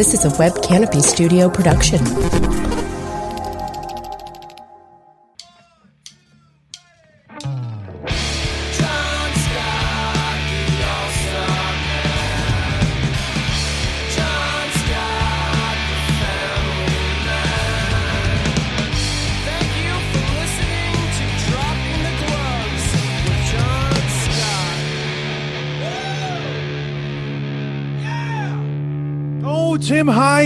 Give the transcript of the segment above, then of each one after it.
This is a Web Canopy Studio production.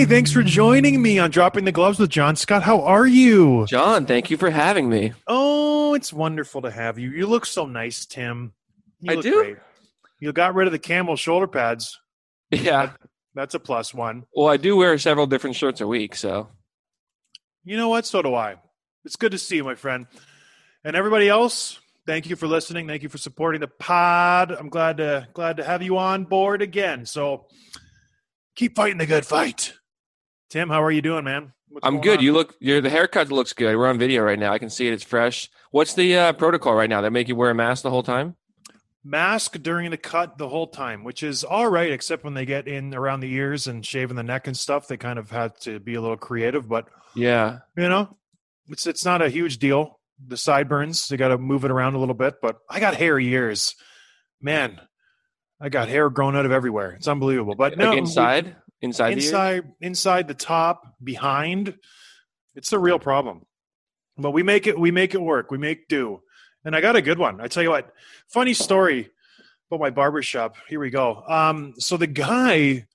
Thanks for joining me on Dropping the Gloves with John Scott. How are you? John, thank you for having me. Oh, it's wonderful to have you. You look so nice, Tim. You I look do? great. You got rid of the camel shoulder pads. Yeah. That's a plus one. Well, I do wear several different shirts a week, so You know what? So do I. It's good to see you, my friend. And everybody else, thank you for listening. Thank you for supporting the pod. I'm glad to glad to have you on board again. So keep fighting the good fight. Tim, how are you doing, man? What's I'm good. on? You look your the haircut looks good. We're on video right now. I can see it. It's fresh. What's the uh, protocol right now? They make you wear a mask the whole time? mask during the cut the whole time, which is all right, except when they get in around the ears and shaving the neck and stuff. They kind of had to be a little creative, but Yeah. you know, it's it's not a huge deal. The sideburns, they got to move it around a little bit, but I got hairy ears, man. I got hair growing out of everywhere. It's unbelievable. But no, like inside? Inside, the inside, the top, behind, it's a real problem. But we make it, we make it work. We make do. And I got a good one. I tell you what, funny story about my barber shop. Here we go. Um, so the guy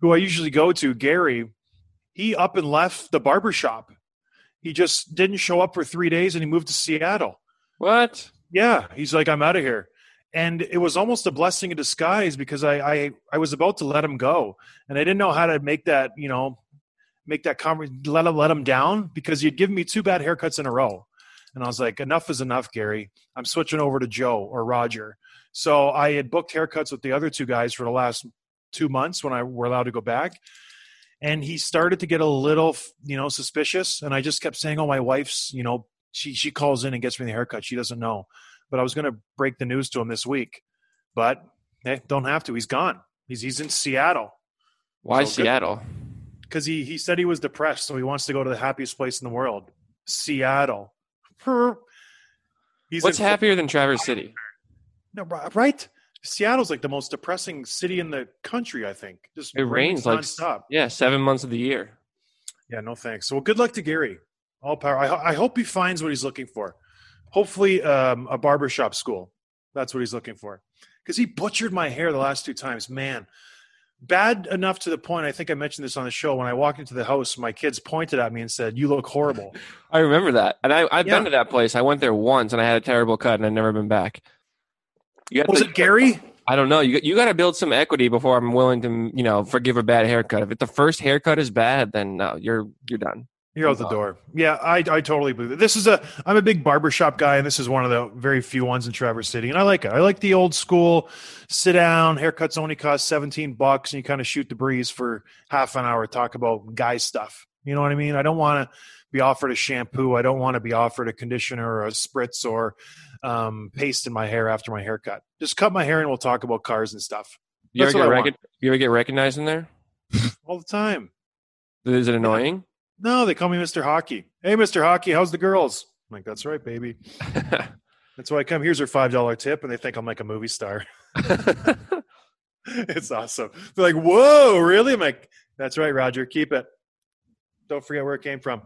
who I usually go to, Gary, he up and left the barber shop. He just didn't show up for three days and he moved to Seattle. What? Yeah, he's like, I'm out of here. And it was almost a blessing in disguise because I, I I was about to let him go, and I didn't know how to make that you know make that conver- let him let him down because he'd given me two bad haircuts in a row, and I was like, enough is enough, Gary. I'm switching over to Joe or Roger. So I had booked haircuts with the other two guys for the last two months when I were allowed to go back, and he started to get a little you know suspicious, and I just kept saying, oh, my wife's you know she she calls in and gets me the haircut. She doesn't know but I was going to break the news to him this week. But hey, don't have to. He's gone. He's he's in Seattle Why So. Seattle? because he he said he was depressed, so he wants to go to the happiest place in the world, Seattle. He's What's in- happier than Traverse City? No, right? Seattle's like the most depressing city in the country. I think. Just It rains like nonstop. yeah, seven months of the year. Yeah, no thanks. Well, good luck to Gary. All power. I, I hope he finds what he's looking for. Hopefully, um, a barbershop school. That's what he's looking for. Because he butchered my hair the last two times. Man, bad enough to the point. I think I mentioned this on the show. When I walked into the house, my kids pointed at me and said, "You look horrible." I remember that, and I I've Yeah. been to that place. I went there once, and I had a terrible cut, and I've never been back. You Was to- it Gary? I don't know. You you got to build some equity before I'm willing to you know forgive a bad haircut. If the first haircut is bad, then no, you're you're done. You're out the door. Yeah, I, I totally believe it. This is a I'm a big barbershop guy, and this is one of the very few ones in Traverse City, and I like it. I like the old school sit down haircuts only cost 17 bucks, and you kind of shoot the breeze for half an hour, talk about guy stuff. You know what I mean? I don't want to be offered a shampoo. I don't want to be offered a conditioner or a spritz or um, paste in my hair after my haircut. Just cut my hair, and we'll talk about cars and stuff You That's ever get recog- you ever get recognized in there? all the time. Is it annoying? No, they call me Mr. Hockey. Hey, Mr. Hockey, how's the girls? I'm like, that's right, baby. That's why I come. Here's your five dollar tip, and they think I'm like a movie star. it's awesome. They're like, "Whoa, really?" I'm like, "That's right, Roger. Keep it." Don't forget where it came from.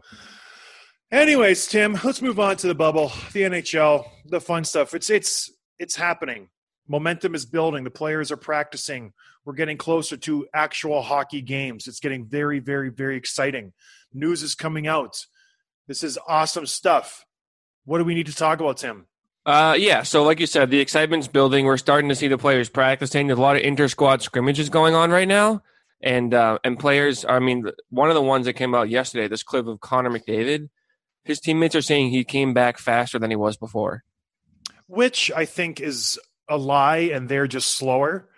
Anyways, Tim, let's move on to the bubble, the NHL, the fun stuff. It's it's it's happening. Momentum is building. The players are practicing. We're getting closer to actual hockey games. It's getting very, very, very exciting. News is coming out. This is awesome stuff. What do we need to talk about, Tim? Uh, yeah. So, like you said, the excitement's building. We're starting to see the players practicing. There's a lot of inter squad scrimmages going on right now, and uh, and players. I mean, one of the ones that came out yesterday, this clip of Connor McDavid. His teammates are saying he came back faster than he was before. Which I think is a lie, and they're just slower.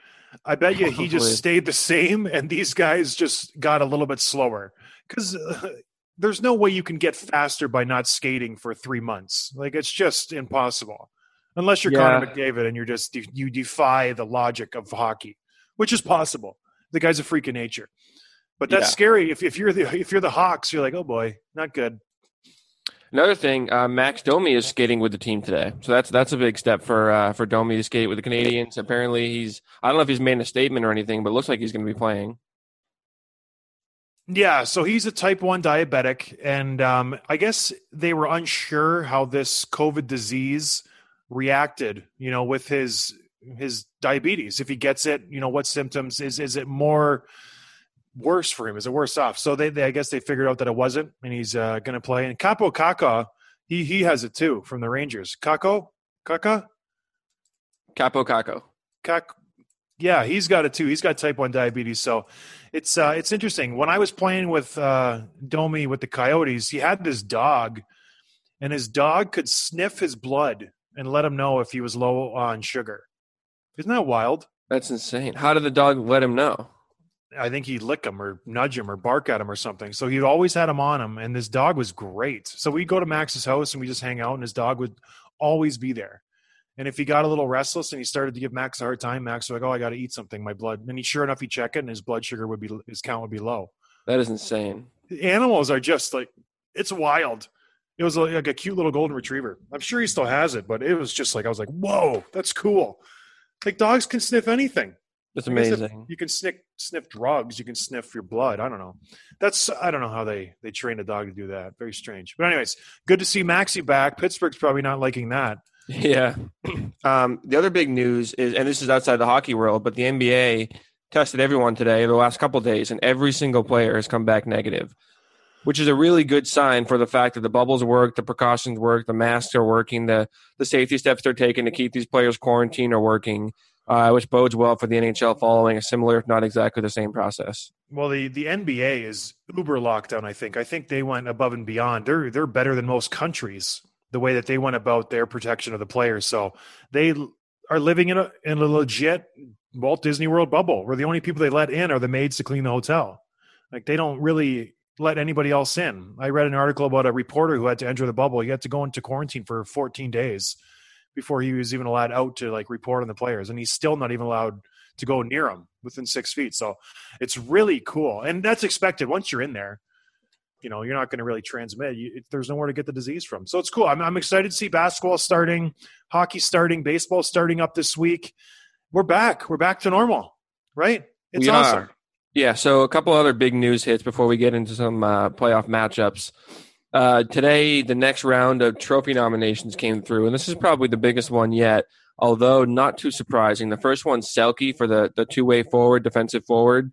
I bet you he just stayed the same, and these guys just got a little bit slower. Because uh, there's no way you can get faster by not skating for three months. Like it's just impossible, unless you're Connor Yeah. McDavid and you're just you defy the logic of hockey, which is possible. The guy's a freak of nature, but that's Yeah. scary. If, if you're the if you're the Hawks, you're like, oh boy, not good. Another thing, uh, Max Domi is skating with the team today, so that's that's a big step for uh, for Domi to skate with the Canadiens. Apparently, he's I don't know if he's made a statement or anything, but it looks like he's going to be playing. Yeah, so he's a type 1 diabetic. And um, I guess they were unsure how this COVID disease reacted, you know, with his his diabetes. If he gets it, you know, what symptoms is is it more worse for him? Is it worse off? So they, they I guess they figured out that it wasn't, and he's uh, going to play. And Kaapo Kakko, he he has it too from the Rangers. Kako, Kaka, Capo Caco. Kak, yeah, he's got it too. He's got type one diabetes, so it's uh, it's interesting. When I was playing with uh, Domi with the Coyotes, he had this dog, and his dog could sniff his blood and let him know if he was low on sugar. Isn't that wild? That's insane. How did the dog let him know? I think he'd lick him or nudge him or bark at him or something. So he'd always had him on him, and this dog was great. So we'd go to Max's house and we just hang out, and his dog would always be there. And if he got a little restless and he started to give Max a hard time, Max was like, "Oh, I got to eat something. My blood." And he, sure enough, he'd check it, and his blood sugar would be his count would be low. That is insane. Animals are just like it's wild. It was like a cute little golden retriever. I'm sure he still has it, but it was just like I was like, "Whoa, that's cool." Like dogs can sniff anything. That's I guess if amazing. You can sniff sniff drugs. You can sniff your blood. I don't know. That's I don't know how they they train a dog to do that. Very strange. But anyways, good to see Maxi back. Pittsburgh's probably not liking that. Yeah. Um, the other big news is, and this is outside the hockey world, but the NBA tested everyone today, the last couple of days, and every single player has come back negative, which is a really good sign for the fact that the bubbles work, the precautions work, the masks are working, the the safety steps they're taking to keep these players quarantined are working, uh, which bodes well for the NHL following a similar, if not exactly the same process. Well, the the NBA is uber lockdown. I think. I think they went above and beyond. They're they're better than most countries. The way that they went about their protection of the players. So they are living in a in a legit Walt Disney World bubble, where the only people they let in are the maids to clean the hotel. Like they don't really let anybody else in. I read an article about a reporter who had to enter the bubble. He had to go into quarantine for 14 days before he was even allowed out to like report on the players, and he's still not even allowed to go near them within six feet. So it's really cool, and that's expected once you're in there. You know, you're not going to really transmit. You, there's nowhere to get the disease from. So it's cool. I'm, I'm excited to see basketball starting, hockey starting, baseball starting up this week. We're back. We're back to normal, right? It's We awesome. are. Yeah, so a couple other big news hits before we get into some uh, playoff matchups. Uh, today, the next round of trophy nominations came through, and this is probably the biggest one yet, although not too surprising. The first one Selke for the, the two way forward, defensive forward.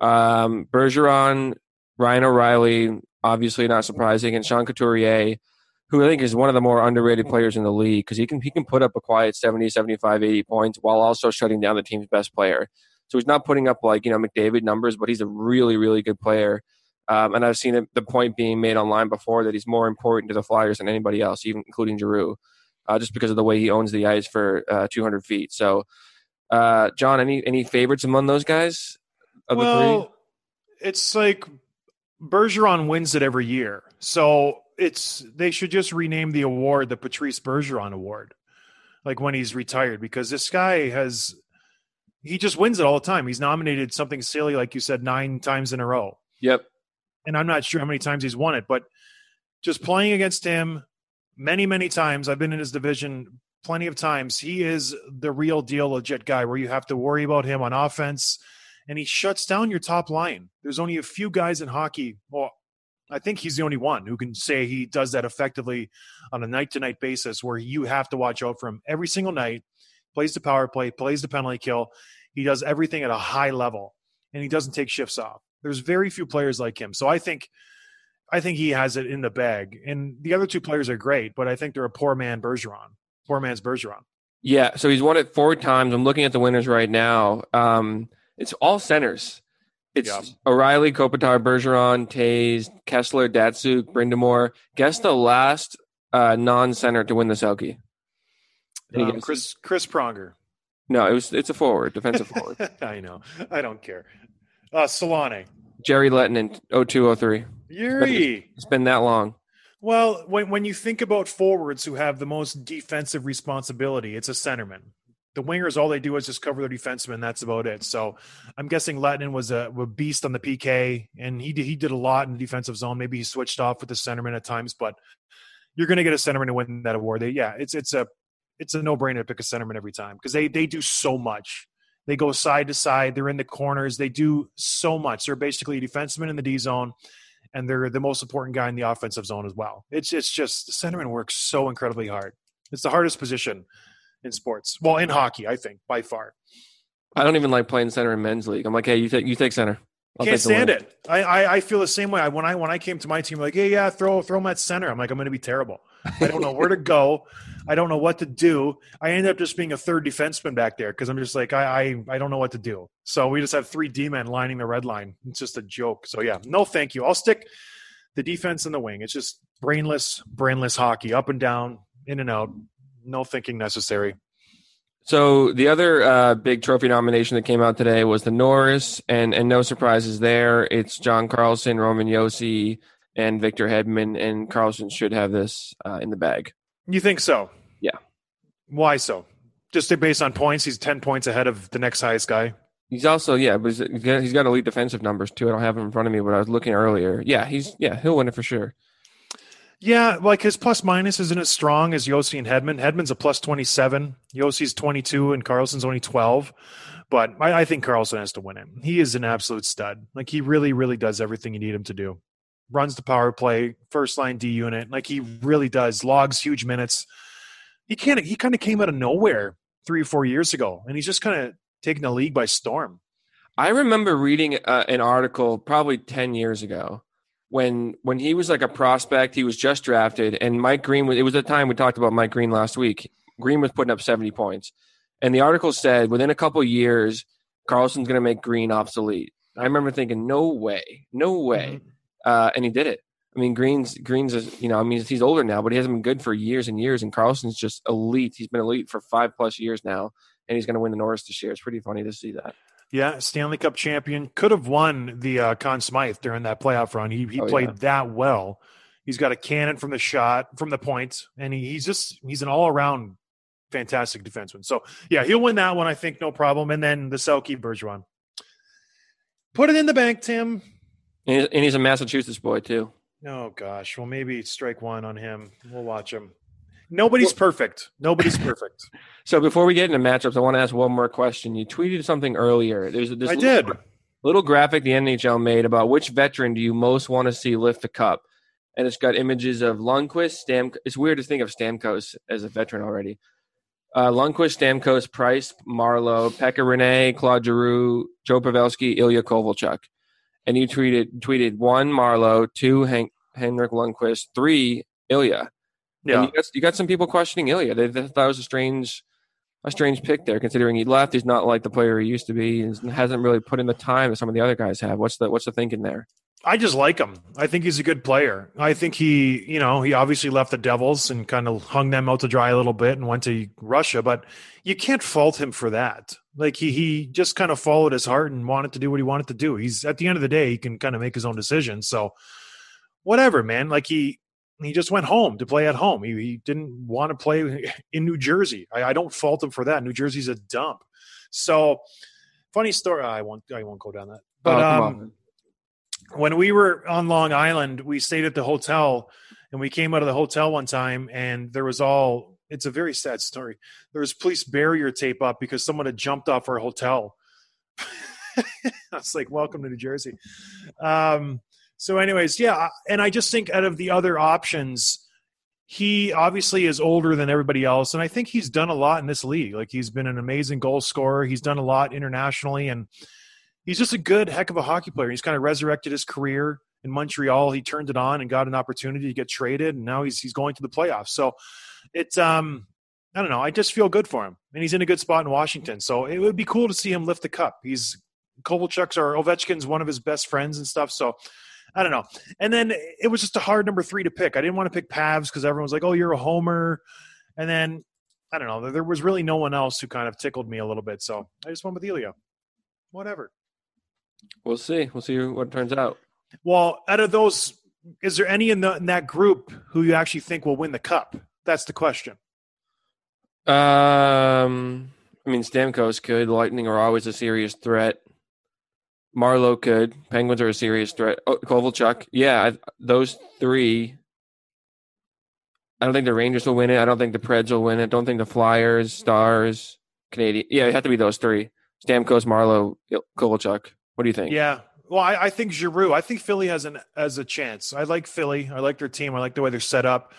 Um, Bergeron, Ryan O'Reilly, obviously not surprising, and Sean Couturier, who I think is one of the more underrated players in the league because he can, he can put up a quiet 70, 75, 80 points while also shutting down the team's best player. So he's not putting up like you know McDavid numbers, but he's a really really good player. Um, and I've seen it, the point being made online before that he's more important to the Flyers than anybody else, even including Giroux, uh, just because of the way he owns the ice for uh, 200 feet. So, uh, John, any any favorites among those guys of the well, three? it's like Bergeron wins it every year. So it's they should just rename the award the Patrice Bergeron Award, like when he's retired, because this guy has he just wins it all the time. He's nominated something silly, like you said, nine times in a row. Yep. And I'm not sure how many times he's won it, but just playing against him many, many times. I've been in his division plenty of times. He is the real deal, legit guy where you have to worry about him on offense and he shuts down your top line. There's only a few guys in hockey, well, I think he's the only one who can say he does that effectively on a night to night basis where you have to watch out for him every single night. Plays the power play, plays the penalty kill. He does everything at a high level and he doesn't take shifts off. There's very few players like him. So I think I think he has it in the bag. And the other two players are great, but I think they're a poor man Bergeron. Poor man's Bergeron. Yeah, so he's won it four times. I'm looking at the winners right now. Um, it's all centers. It's Yeah. O'Reilly, Kopitar, Bergeron, Toews, Kesler, Datsyuk, Brind'Amour. Guess the last uh, non-center to win the Selke. Um. Chris Chris Pronger. No, it was. It's a forward, defensive forward. I know. I don't care. Uh Solane. Jerry Lehtinen 0203. Yuri. It's been that long. Well, when when you think about forwards who have the most defensive responsibility, it's a centerman. The wingers, all they do is just cover their defenseman. That's about it. So, I'm guessing Lehtinen was a, a beast on the PK, and he did, he did a lot in the defensive zone. Maybe he switched off with the centerman at times, but you're going to get a centerman to win that award. They, yeah, it's it's a it's a no brainer to pick a centerman every time because they they do so much. They go side to side. They're in the corners. They do so much. They're basically a defenseman in the D zone and they're the most important guy in the offensive zone as well. It's it's just the centerman works so incredibly hard. It's the hardest position in sports. Well, in hockey, I think by far. I don't even like playing center in men's league. I'm like, hey, you take you take center. I'll Can't stand it. I, I I feel the same way. I, when I when I came to my team, like, hey, yeah, throw throw him at center. I'm like, I'm going to be terrible. I don't know where to go. I don't know what to do. I ended up just being a third defenseman back there because I'm just like, I, I I don't know what to do. So we just have three D men lining the red line. It's just a joke. So yeah, no, thank you. I'll stick the defense in the wing. It's just brainless, brainless hockey, up and down, in and out. No thinking necessary. So the other uh, big trophy nomination that came out today was the Norris, and and no surprises there. It's John Carlson, Roman Josi, and Victor Hedman, and Carlson should have this uh, in the bag. You think so? Yeah. Why so? Just based on points, he's ten points ahead of the next highest guy. He's also yeah, but he's got, he's got elite defensive numbers too. I don't have him in front of me, but I was looking earlier. Yeah, he's yeah he'll win it for sure. Yeah, like his plus minus isn't as strong as Josi and Hedman. Hedman's a plus 27. Josi's 22 and Carlson's only 12. But I, I think Carlson has to win it. He is an absolute stud. Like he really, really does everything you need him to do. Runs the power play, first line D unit. Like he really does. Logs huge minutes. He can't. He kind of came out of nowhere three or four years ago, and he's just kind of taking the league by storm. I remember reading uh, an article probably 10 years ago when when he was like a prospect, he was just drafted and Mike Green was it was the time we talked about Mike Green last week. Green was putting up 70 points. And the article said within a couple years Carlson's going to make Green obsolete. I remember thinking no way. No way. Uh, and he did it. I mean, Green's Green's is, you know, I mean, he's older now, but he hasn't been good for years and years. And Carlson's just elite. He's been elite for five plus years now, and he's going to win the Norris this year. It's pretty funny to see that. Yeah, Stanley Cup champion could have won the uh, Conn Smythe during that playoff run. He he Oh, played yeah. that well. He's got a cannon from the shot, from the points, point, and he, he's just he's an all around fantastic defenseman. So yeah, he'll win that one, I think, no problem. And then the Selke Bergeron. Put it in the bank, Tim. And he's, and he's a Massachusetts boy too. Oh gosh, well maybe strike one on him. We'll watch him. Nobody's perfect. Nobody's perfect. So before we get into matchups, I want to ask one more question. You tweeted something earlier. There's this I little, did. little graphic the NHL made about which veteran do you most want to see lift the cup, and it's got images of Lundqvist, Stam. It's weird to think of Stamkos as a veteran already. Uh, Lundqvist, Stamkos, Price, Marleau, Pekka Rinne, Claude Giroux, Joe Pavelski, Ilya Kovalchuk, and you tweeted tweeted one Marleau, two Hank, Henrik Lundqvist, three Ilya. Yeah. you got, you got some people questioning Ilya. They, they thought it was a strange, a strange pick there, considering he left. He's not like the player he used to be. He hasn't really put in the time that some of the other guys have. What's the what's the thinking there? I just like him. I think he's a good player. I think he, you know, he obviously left the Devils and kind of hung them out to dry a little bit and went to Russia, but you can't fault him for that. Like he he just kind of followed his heart and wanted to do what he wanted to do. He's at the end of the day, he can kind of make his own decisions. So whatever, man. Like he he just went home to play at home. He, he didn't want to play in New Jersey. I, I don't fault him for that. New Jersey's a dump. So funny story. I won't I won't go down that. But Oh, um on. When we were on Long Island, we stayed at the hotel and we came out of the hotel one time and there was all it's a very sad story. There was police barrier tape up because someone had jumped off our hotel. I was like, welcome to New Jersey. Um, So, anyways, yeah, and I just think out of the other options, he obviously is older than everybody else, and I think he's done a lot in this league. Like he's been an amazing goal scorer. He's done a lot internationally, and he's just a good heck of a hockey player. He's kind of resurrected his career in Montreal. He turned it on and got an opportunity to get traded, and now he's he's going to the playoffs. So it's um I don't know. I just feel good for him, and he's in a good spot in Washington. So it would be cool to see him lift the cup. He's Kovalchuk's or Ovechkin's one of his best friends and stuff. So I don't know. And then it was just a hard number three to pick. I didn't want to pick Pavs because everyone was like, "Oh, you're a homer," and then I don't know. There was really no one else who kind of tickled me a little bit, so I just went with Elio. Whatever. We'll see. We'll see what turns out. Well, out of those, is there any in, the, in that group who you actually think will win the cup? That's the question. Um, I mean, Stamkos could. Lightning are always a serious threat. Marleau could. Penguins are a serious threat. Oh, Kovalchuk. Yeah, I, those three. I don't think the Rangers will win it. I don't think the Preds will win it. I don't think the Flyers, Stars, Canadian. Yeah, it have to be those three: Stamkos, Marleau, Kovalchuk. What do you think? Yeah. Well, I, I think Giroux. I think Philly has an as a chance. I like Philly. I like their team. I like the way they're set up.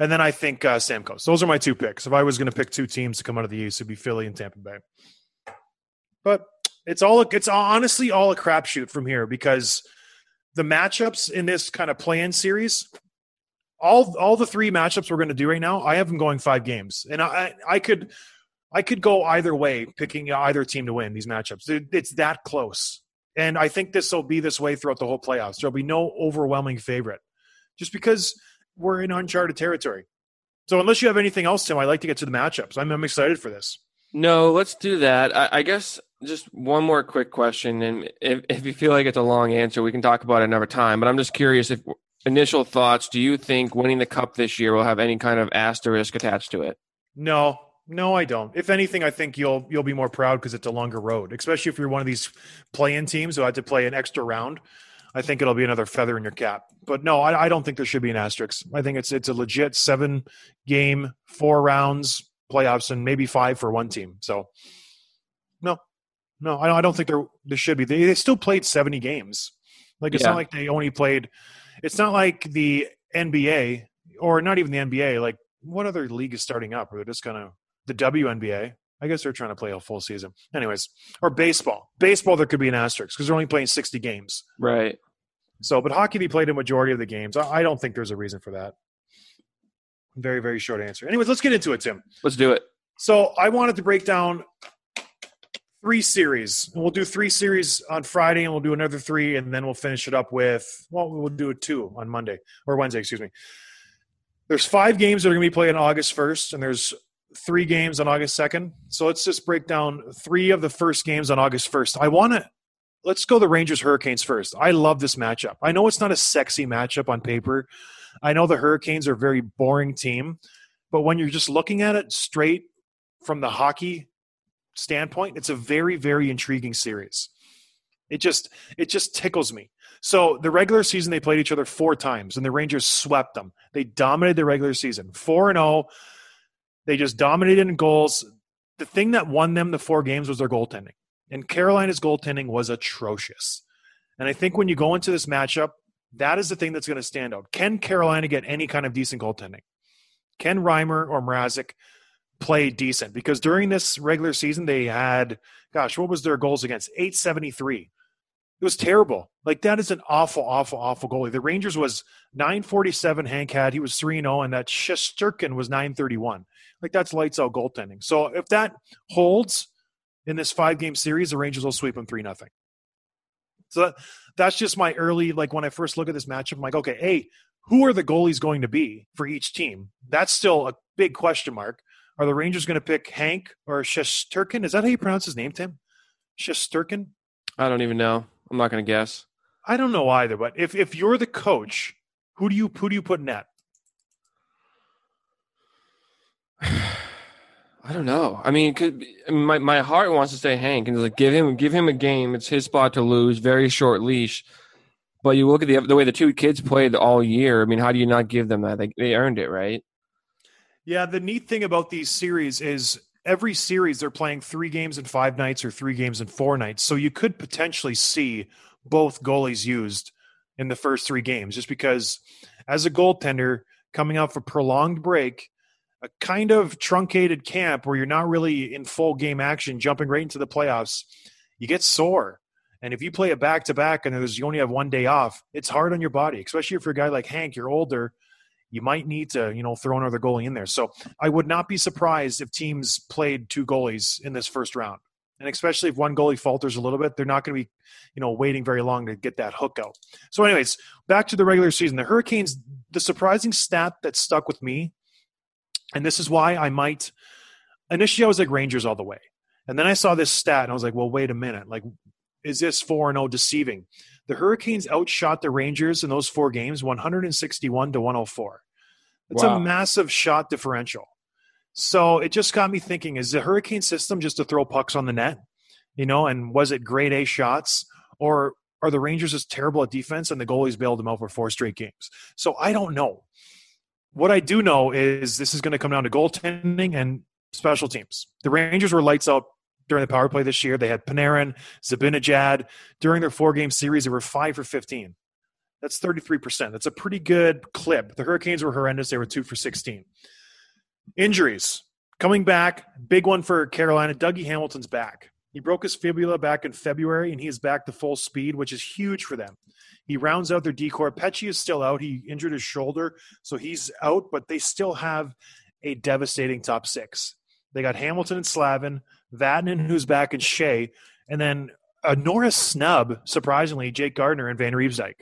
And then I think uh, Stamkos. Those are my two picks. If I was going to pick two teams to come out of the East, it'd be Philly and Tampa Bay. But it's all it's honestly all a crapshoot from here because the matchups in this kind of play-in series, all all the three matchups we're going to do right now, I have them going five games, and I I could I could go either way, picking either team to win these matchups. It's that close, and I think this will be this way throughout the whole playoffs. There'll be no overwhelming favorite, just because we're in uncharted territory. So unless you have anything else, Tim, I'd like to get to the matchups. I'm, I'm excited for this. No, let's do that. I, I, guess just one more quick question, and if, if you feel like it's a long answer, we can talk about it another time. But I'm just curious if initial thoughts. Do you think winning the cup this year will have any kind of asterisk attached to it? No, no, I don't. If anything, I think you'll you'll be more proud because it's a longer road, especially if you're one of these play-in teams who had to play an extra round. I think it'll be another feather in your cap. But no, I, I don't think there should be an asterisk. I think it's it's a legit seven game, four rounds playoffs, and maybe five for one team. So no, no, I don't, I don't think there there should be. They they still played seventy games. Like it's Yeah. not like they only played. It's not like the NBA or not even the NBA. Like what other league is starting up? Or they're just gonna the WNBA. I guess they're trying to play a full season. Anyways, or baseball. Baseball, there could be an asterisk because they're only playing 60 games. Right. So, but hockey, they played a majority of the games. I, don't think there's a reason for that. Very, very short answer. Anyways, let's get into it, Tim. Let's do it. So, I wanted to break down three series. And we'll do three series on Friday, and we'll do another three, and then we'll finish it up with, well, we'll do it two on Monday or Wednesday, excuse me. There's five games that are going to be played on August 1st, and there's three games on August 2nd. So let's just break down three of the first games on August 1st. I want to let's go the Rangers Hurricanes first. I love this matchup. I know it's not a sexy matchup on paper. I know the Hurricanes are a very boring team, but when you're just looking at it straight from the hockey standpoint, it's a very very intriguing series. It just it just tickles me. So the regular season they played each other four times and the Rangers swept them. They dominated the regular season. 4 and 0. They just dominated in goals. The thing that won them the four games was their goaltending. And Carolina's goaltending was atrocious. And I think when you go into this matchup, that is the thing that's going to stand out. Can Carolina get any kind of decent goaltending? Can Reimer or Mrazek play decent? Because during this regular season, they had, gosh, what was their goals against? 873. It was terrible. Like that is an awful, awful, awful goalie. The Rangers was 947 Hank had. He was 3 0, and that Shesterkin was 931. Like that's lights out goaltending. So if that holds in this five game series, the Rangers will sweep them 3 nothing. So that, that's just my early, like when I first look at this matchup, I'm like, okay, hey, who are the goalies going to be for each team? That's still a big question mark. Are the Rangers going to pick Hank or Shesterkin? Is that how you pronounce his name, Tim? Shesterkin? I don't even know. I'm not going to guess. I don't know either, but if if you're the coach, who do you who do you put in net? I don't know. I mean, could, my my heart wants to say Hank and like give him give him a game. It's his spot to lose. Very short leash. But you look at the the way the two kids played all year. I mean, how do you not give them that? They they earned it, right? Yeah, the neat thing about these series is every series they're playing three games in five nights or three games in four nights. So you could potentially see both goalies used in the first three games, just because as a goaltender coming off a prolonged break, a kind of truncated camp where you're not really in full game action, jumping right into the playoffs, you get sore. And if you play a back to back and there's you only have one day off, it's hard on your body, especially if you're a guy like Hank, you're older. You might need to, you know, throw another goalie in there. So I would not be surprised if teams played two goalies in this first round. And especially if one goalie falters a little bit, they're not going to be, you know, waiting very long to get that hook out. So, anyways, back to the regular season. The Hurricanes, the surprising stat that stuck with me, and this is why I might initially I was like Rangers all the way. And then I saw this stat and I was like, well, wait a minute. Like, is this 4 0 deceiving? The Hurricanes outshot the Rangers in those four games 161 to 104. That's Wow. a massive shot differential. So it just got me thinking is the Hurricane system just to throw pucks on the net? You know, and was it grade A shots? Or are the Rangers just terrible at defense and the goalies bailed them out for four straight games? So I don't know. What I do know is this is going to come down to goaltending and special teams. The Rangers were lights out during the power play this year. They had Panarin, Zibanejad. During their four game series, they were five for 15. That's 33%. That's a pretty good clip. The Hurricanes were horrendous. They were two for 16. Injuries. Coming back, big one for Carolina. Dougie Hamilton's back. He broke his fibula back in February, and he is back to full speed, which is huge for them. He rounds out their decor. Pesce is still out. He injured his shoulder, so he's out, but they still have a devastating top six. They got Hamilton and Slavin, Vatanen, who's back, and Shea, and then a Norris snub, surprisingly, Jake Gardiner and Van Riemsdyk.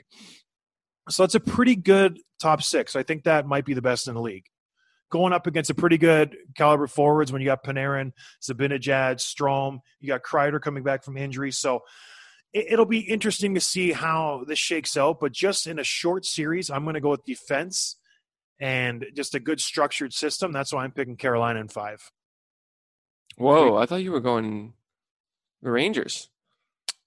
So that's a pretty good top six. I think that might be the best in the league. Going up against a pretty good caliber forwards when you got Panarin, Zibanejad, Strome, you got Kreider coming back from injury. So it, it'll be interesting to see how this shakes out. But just in a short series, I'm going to go with defense and just a good structured system. That's why I'm picking Carolina in five. Whoa, I thought you were going the Rangers.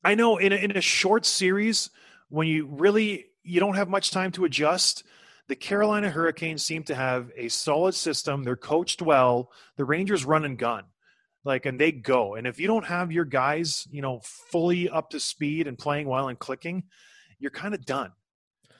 I know in a, in a short series when you really you don't have much time to adjust. The Carolina Hurricanes seem to have a solid system. They're coached well. The Rangers run and gun, like, and they go. And if you don't have your guys, you know, fully up to speed and playing well and clicking, you're kind of done.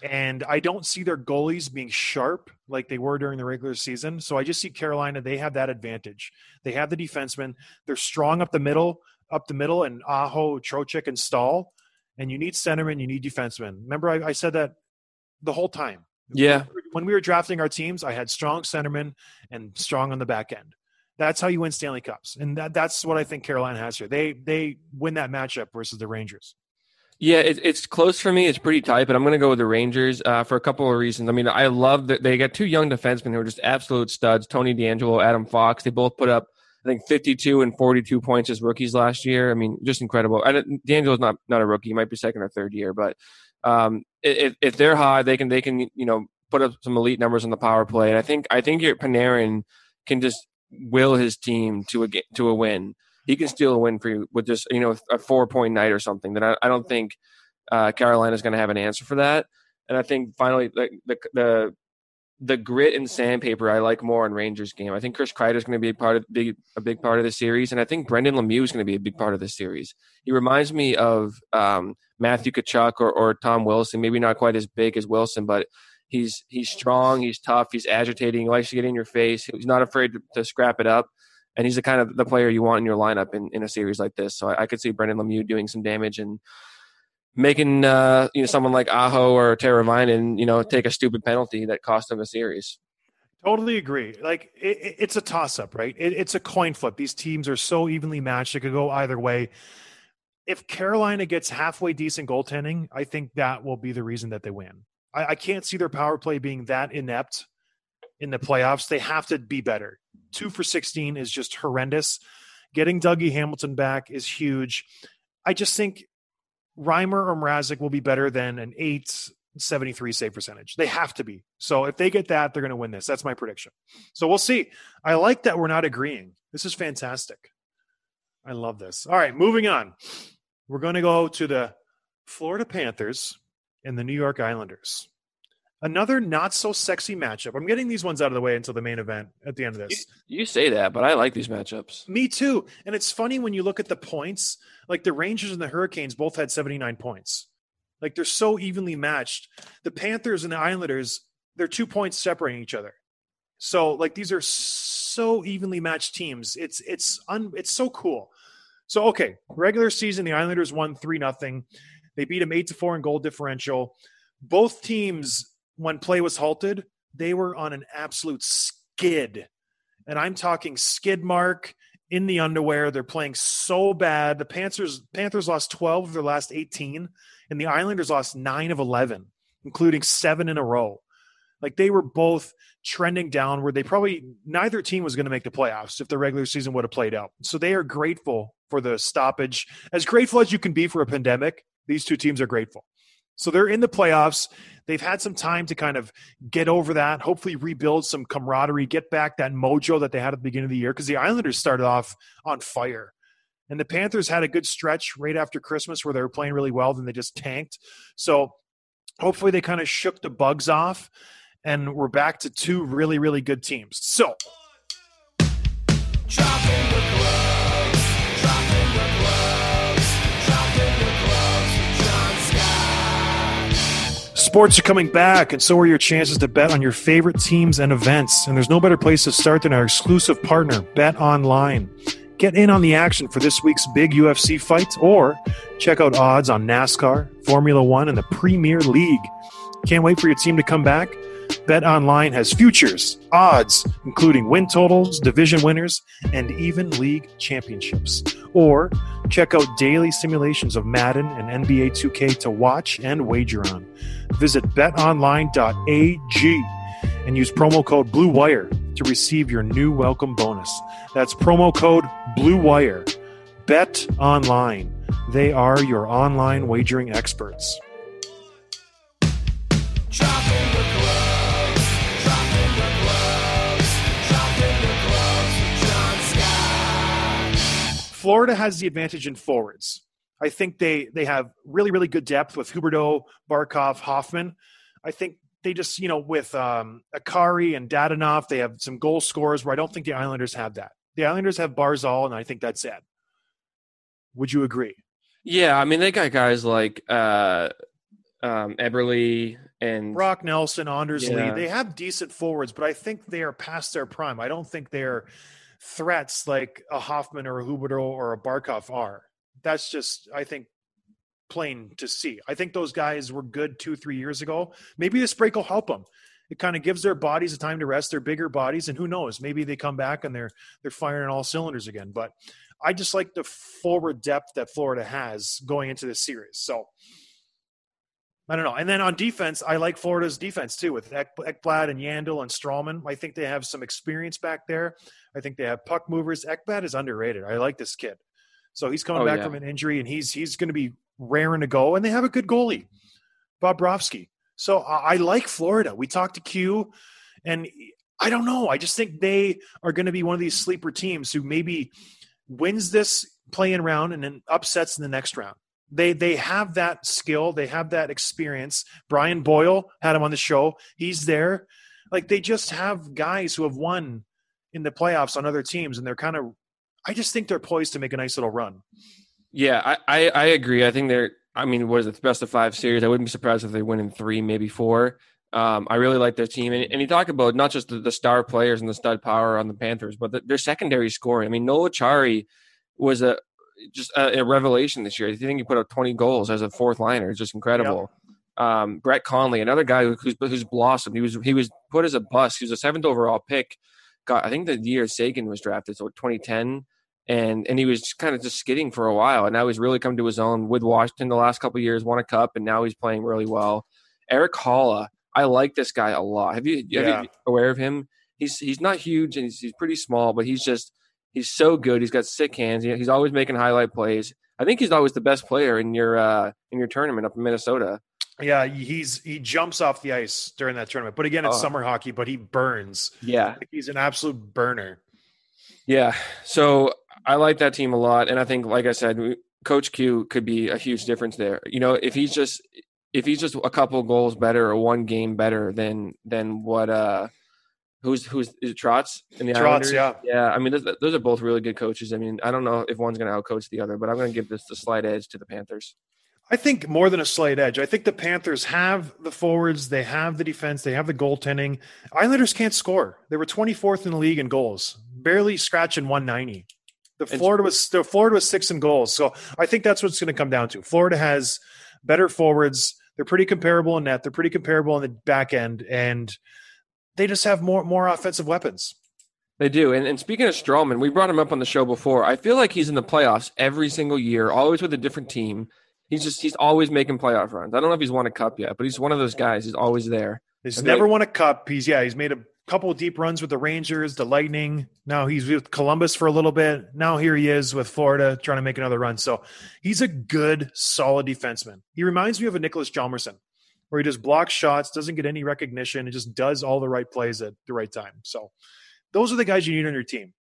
And I don't see their goalies being sharp like they were during the regular season. So I just see Carolina. They have that advantage. They have the defensemen. They're strong up the middle, up the middle, and Aho, Trocheck, and Staal. And you need centermen. You need defensemen. Remember, I, I said that the whole time. Yeah. When we were drafting our teams, I had strong centermen and strong on the back end. That's how you win Stanley Cups, and that, that's what I think Carolina has here. They they win that matchup versus the Rangers. Yeah, it, it's close for me. It's pretty tight, but I'm going to go with the Rangers uh, for a couple of reasons. I mean, I love that they got two young defensemen who are just absolute studs Tony DeAngelo, Adam Fox. They both put up, I think, 52 and 42 points as rookies last year. I mean, just incredible. And DeAngelo's not, not a rookie. He might be second or third year, but um, if, if they're high, they can, they can, you know, put up some elite numbers on the power play. And I think, I think your Panarin can just will his team to a, to a win he can steal a win for you with just you know a four point night or something. That I, I don't think uh, Carolina's going to have an answer for that. And I think finally the the the, the grit and sandpaper I like more in Rangers game. I think Chris Kreider is going to be a part of big a big part of the series, and I think Brendan Lemieux is going to be a big part of the series. He reminds me of um, Matthew Tkachuk or, or Tom Wilson. Maybe not quite as big as Wilson, but he's he's strong, he's tough, he's agitating, he likes to get in your face. He's not afraid to, to scrap it up and he's the kind of the player you want in your lineup in, in a series like this. So I, I could see Brendan Lemieux doing some damage and making uh, you know someone like Aho or Teravainen, you know, take a stupid penalty that cost him a series. Totally agree. Like it- it's a toss up, right? It, it's a coin flip. These teams are so evenly matched; it could go either way. If Carolina gets halfway decent goaltending, I think that will be the reason that they win. I, I can't see their power play being that inept in the playoffs. They have to be better. Two for sixteen is just horrendous. Getting Dougie Hamilton back is huge. I just think Reimer or Mrazek will be better than an eight 73 save percentage. They have to be. So if they get that, they're going to win this. That's my prediction. So we'll see. I like that we're not agreeing. This is fantastic. I love this. All right, moving on. We're going to go to the Florida Panthers and the New York Islanders. Another not so sexy matchup. I'm getting these ones out of the way until the main event at the end of this. You say that, but I like these matchups. Me too. And it's funny when you look at the points, like the Rangers and the Hurricanes both had 79 points. Like they're so evenly matched. The Panthers and the Islanders, they're two points separating each other. So like these are so evenly matched teams. It's it's un, it's so cool. So okay, regular season the Islanders won 3 nothing. They beat them 8 to 4 in goal differential. Both teams when play was halted, they were on an absolute skid. And I'm talking skid mark in the underwear. They're playing so bad. The Panthers Panthers lost 12 of their last 18 and the Islanders lost 9 of 11, including 7 in a row. Like they were both trending downward. They probably neither team was going to make the playoffs if the regular season would have played out. So they are grateful for the stoppage. As grateful as you can be for a pandemic, these two teams are grateful. So they're in the playoffs. They've had some time to kind of get over that, hopefully rebuild some camaraderie, get back that mojo that they had at the beginning of the year because the Islanders started off on fire. And the Panthers had a good stretch right after Christmas where they were playing really well, then they just tanked. So hopefully they kind of shook the bugs off and we're back to two really, really good teams. So Dropping the Sports are coming back, and so are your chances to bet on your favorite teams and events. And there's no better place to start than our exclusive partner, Bet Online. Get in on the action for this week's big UFC fight, or check out odds on NASCAR, Formula One, and the Premier League. Can't wait for your team to come back? Bet Online has futures, odds, including win totals, division winners, and even league championships. Or check out daily simulations of Madden and NBA 2K to watch and wager on. Visit betonline.ag and use promo code BLUEWIRE to receive your new welcome bonus. That's promo code BLUEWIRE. Bet Online. They are your online wagering experts. Florida has the advantage in forwards. I think they they have really really good depth with Huberdeau, Barkov, Hoffman. I think they just you know with um, Acciari and Dadonov, they have some goal scorers where I don't think the Islanders have that. The Islanders have Barzal, and I think that's it. Would you agree? Yeah, I mean they got guys like uh, um, Eberle and Brock Nelson, Anders Yeah. Lee, they have decent forwards, but I think they are past their prime. I don't think they're threats like a Hoffman or a Huberdeau or a Barkov are. That's just, I think, plain to see. I think those guys were good two, three years ago. Maybe this break will help them. It kind of gives their bodies a time to rest. They're bigger bodies, and who knows? Maybe they come back and they're they're firing all cylinders again. But I just like the forward depth that Florida has going into this series. So I don't know. And then on defense, I like Florida's defense too with Ek- Ekblad and Yandle and Stralman. I think they have some experience back there. I think they have puck movers. Ekblad is underrated. I like this kid. So he's coming Oh, back yeah. from an injury and he's he's going to be raring to go. And they have a good goalie, Bobrovsky. So I, I like Florida. We talked to Q, and I don't know. I just think they are going to be one of these sleeper teams who maybe wins this play-in round and then upsets in the next round. They they have that skill. They have that experience. Brian Boyle had him on the show. He's there. Like they just have guys who have won in the playoffs on other teams, and they're kind of. I just think they're poised to make a nice little run. Yeah, I, I, I agree. I think they're. I mean, what is it? The best of five series. I wouldn't be surprised if they win in three, maybe four. Um, I really like their team, and, and you talk about not just the, the star players and the stud power on the Panthers, but the, their secondary scoring. I mean, Noel Acciari was a just a, a revelation this year. I think he put up twenty goals as a fourth liner. It's just incredible. Um, Brett Connolly, another guy who's who's blossomed. He was he was put as a bust. He was a seventh overall pick. Got I think the year Seguin was drafted, so 2010 and and he was kind of just skidding for a while, and now he's really come to his own with Washington the last couple of years, won a cup, and now he's playing really well. Erik Haula, I like this guy a lot. Have you, have you aware of him? He's he's not huge and he's, he's pretty small, but he's just he's so good. He's got sick hands. He- He's always making highlight plays. I think he's always the best player in your uh, in your tournament up in Minnesota. Yeah, he's he jumps off the ice during that tournament. But again, it's Oh. summer hockey, but he burns. Yeah, He's an absolute burner. Yeah. So I like that team a lot. And I think, like I said, Coach Q could be a huge difference there. You know, if he's just if he's just a couple goals better or one game better than than what uh who's who's is it Trotz in the Trotz, Islanders? yeah. Yeah. I mean those, those are both really good coaches. I mean, I don't know if one's gonna outcoach the other, but I'm gonna give this the slight edge to the Panthers. I think more than a slight edge. I think the Panthers have the forwards, they have the defense, they have the goaltending. Islanders can't score. They were 24th in the league in goals, barely scratching 190. The Florida was the Florida was six in goals. So I think that's what it's going to come down to. Florida has better forwards. They're pretty comparable in net. They're pretty comparable in the back end, and they just have more more offensive weapons. They do. And, and speaking of Stralman, we brought him up on the show before. I feel like he's in the playoffs every single year, always with a different team. He's just he's always making playoff runs. I don't know if he's won a cup yet, but he's one of those guys. He's always there. He's never like- won a cup. He's yeah, he's made a couple of deep runs with the Rangers, the Lightning. Now he's with Columbus for a little bit. Now here he is with Florida trying to make another run. So he's a good, solid defenseman. He reminds me of a Niklas Hjalmarsson, where he just blocks shots, doesn't get any recognition, and just does all the right plays at the right time. So those are the guys you need on your team.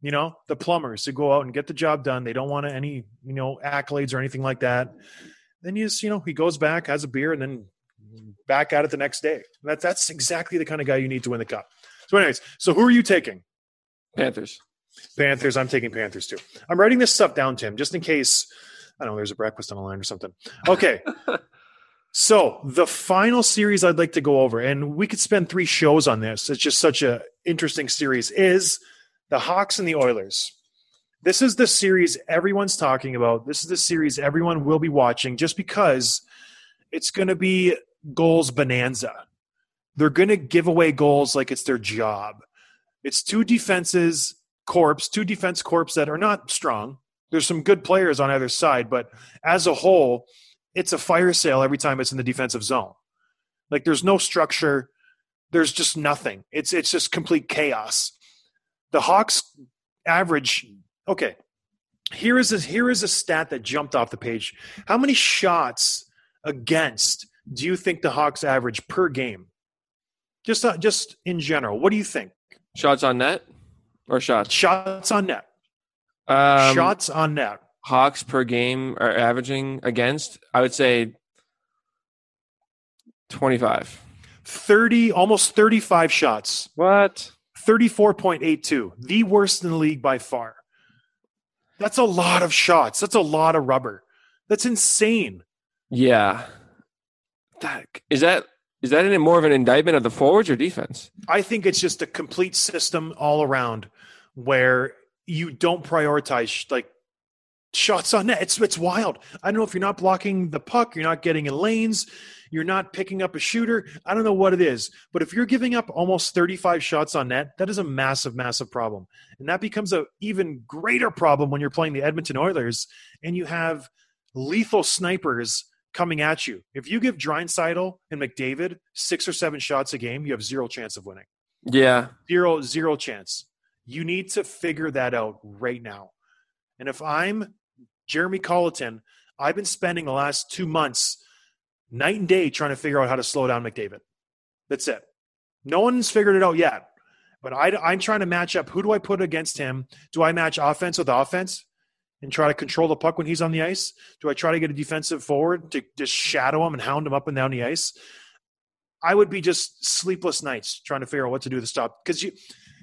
You know, the plumbers to go out and get the job done. They don't want any, you know, accolades or anything like that. Then you just, you know, he goes back, has a beer, and then back at it the next day. That's that's exactly the kind of guy you need to win the cup. So, anyways, so who are you taking? Panthers. Panthers. I'm taking Panthers too. I'm writing this stuff down, Tim, just in case I don't know there's a breakfast on the line or something. Okay. so the final series I'd like to go over, and we could spend three shows on this. It's just such a interesting series. Is the Hawks and the Oilers. This is the series everyone's talking about. This is the series everyone will be watching just because it's going to be goals bonanza. They're going to give away goals like it's their job. It's two defenses corps, two defense corps that are not strong. There's some good players on either side, but as a whole, it's a fire sale every time it's in the defensive zone. Like there's no structure, there's just nothing. It's it's just complete chaos. The Hawks average okay. Here is a here is a stat that jumped off the page. How many shots against do you think the Hawks average per game? Just uh, just in general, what do you think? Shots on net or shots? Shots on net. Um, Shots on net. Hawks per game are averaging against, I would say 25. 30, almost 35 shots. What? 34.82. The worst in the league by far. That's a lot of shots. That's a lot of rubber. That's insane. Yeah. That is that is that any more of an indictment of the forwards or defense? I think it's just a complete system all around where you don't prioritize like shots on net. It's it's wild. I don't know if you're not blocking the puck, you're not getting in lanes, you're not picking up a shooter. I don't know what it is, but if you're giving up almost 35 shots on net, that is a massive, massive problem, and that becomes a even greater problem when you're playing the Edmonton Oilers and you have lethal snipers coming at you. If you give Draisaitl and McDavid six or seven shots a game, you have zero chance of winning Yeah. zero zero chance you need to figure that out right now and if i'm jeremy colliton i've been spending the last two months night and day trying to figure out how to slow down mcdavid. That's it. No one's figured it out yet but I, i'm trying to match up. Who do i put against him? Do i match offense with offense and try to control the puck when he's on the ice? Do i try to get a defensive forward to just shadow him and hound him up and down the ice? I would be just sleepless nights trying to figure out what to do to stop because you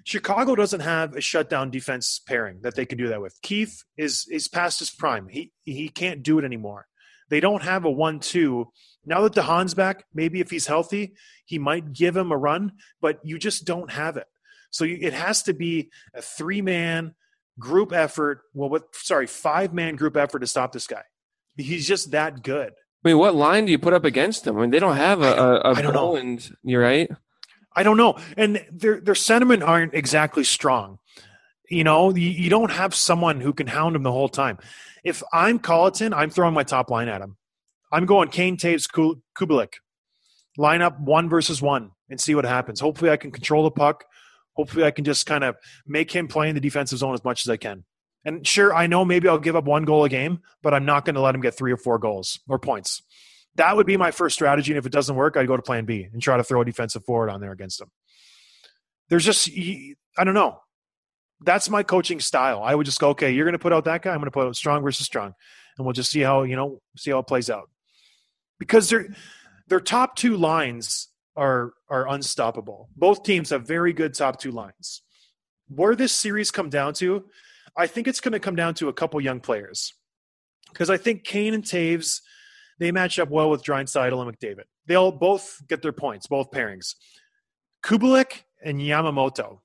Chicago doesn't have a shutdown defense pairing that they can do that with. Keith is is past his prime. He he can't do it anymore. They don't have a one-two. Now that DeHaan's back, maybe if he's healthy, he might give him a run, but you just don't have it. So you, it has to be a three-man group effort. Well, with sorry, five-man group effort to stop this guy. He's just that good. I mean, what line do you put up against them? I mean, they don't have a, a, a I don't know. You're right. I don't know. And their their sentiment aren't exactly strong. You know, you, you don't have someone who can hound him the whole time. If I'm Colliton, I'm throwing my top line at him. I'm going Kane Toews Ku- Kubalik. Line up one versus one and see what happens. Hopefully I can control the puck. Hopefully I can just kind of make him play in the defensive zone as much as I can. And sure, I know maybe I'll give up one goal a game, but I'm not going to let him get three or four goals or points. That would be my first strategy. And if it doesn't work, I'd go to plan B and try to throw a defensive forward on there against him. There's just, I don't know. That's my coaching style. I would just go, okay, you're going to put out that guy. I'm going to put out strong versus strong, and we'll just see how you know see how it plays out. Because their their top two lines are are unstoppable. Both teams have very good top two lines. Where this series come down to, I think it's going to come down to a couple young players. Because I think Kane and Toews they match up well with Draisaitl and McDavid. They'll both get their points, both pairings. Kubalik and Yamamoto.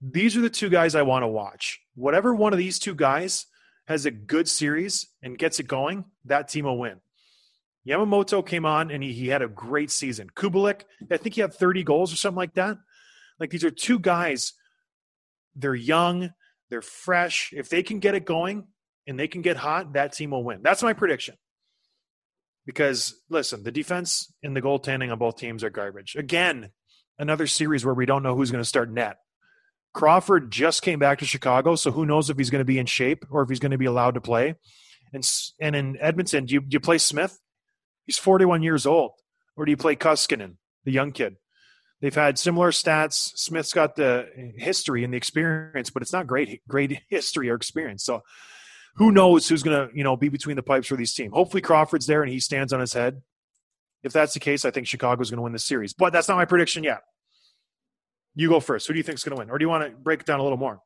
These are the two guys I want to watch. Whatever one of these two guys has a good series and gets it going, that team will win. Yamamoto came on and he, he had a great season. Kubalik, I think he had 30 goals or something like that. Like these are two guys, they're young, they're fresh. If they can get it going and they can get hot, that team will win. That's my prediction. Because listen, the defense and the goaltending on both teams are garbage. Again, another series where we don't know who's going to start net. Crawford just came back to Chicago, so who knows if he's going to be in shape or if he's going to be allowed to play. And and in Edmonton, do you, do you play Smith? He's 41 years old. Or do you play Koskinen, the young kid? They've had similar stats. Smith's got the history and the experience, but it's not great great history or experience. So who knows who's going to you know be between the pipes for these team? Hopefully Crawford's there and he stands on his head. If that's the case, I think Chicago's going to win this series. But that's not my prediction yet. You go first. Who do you think's going to win, or do you want to break it down a little more?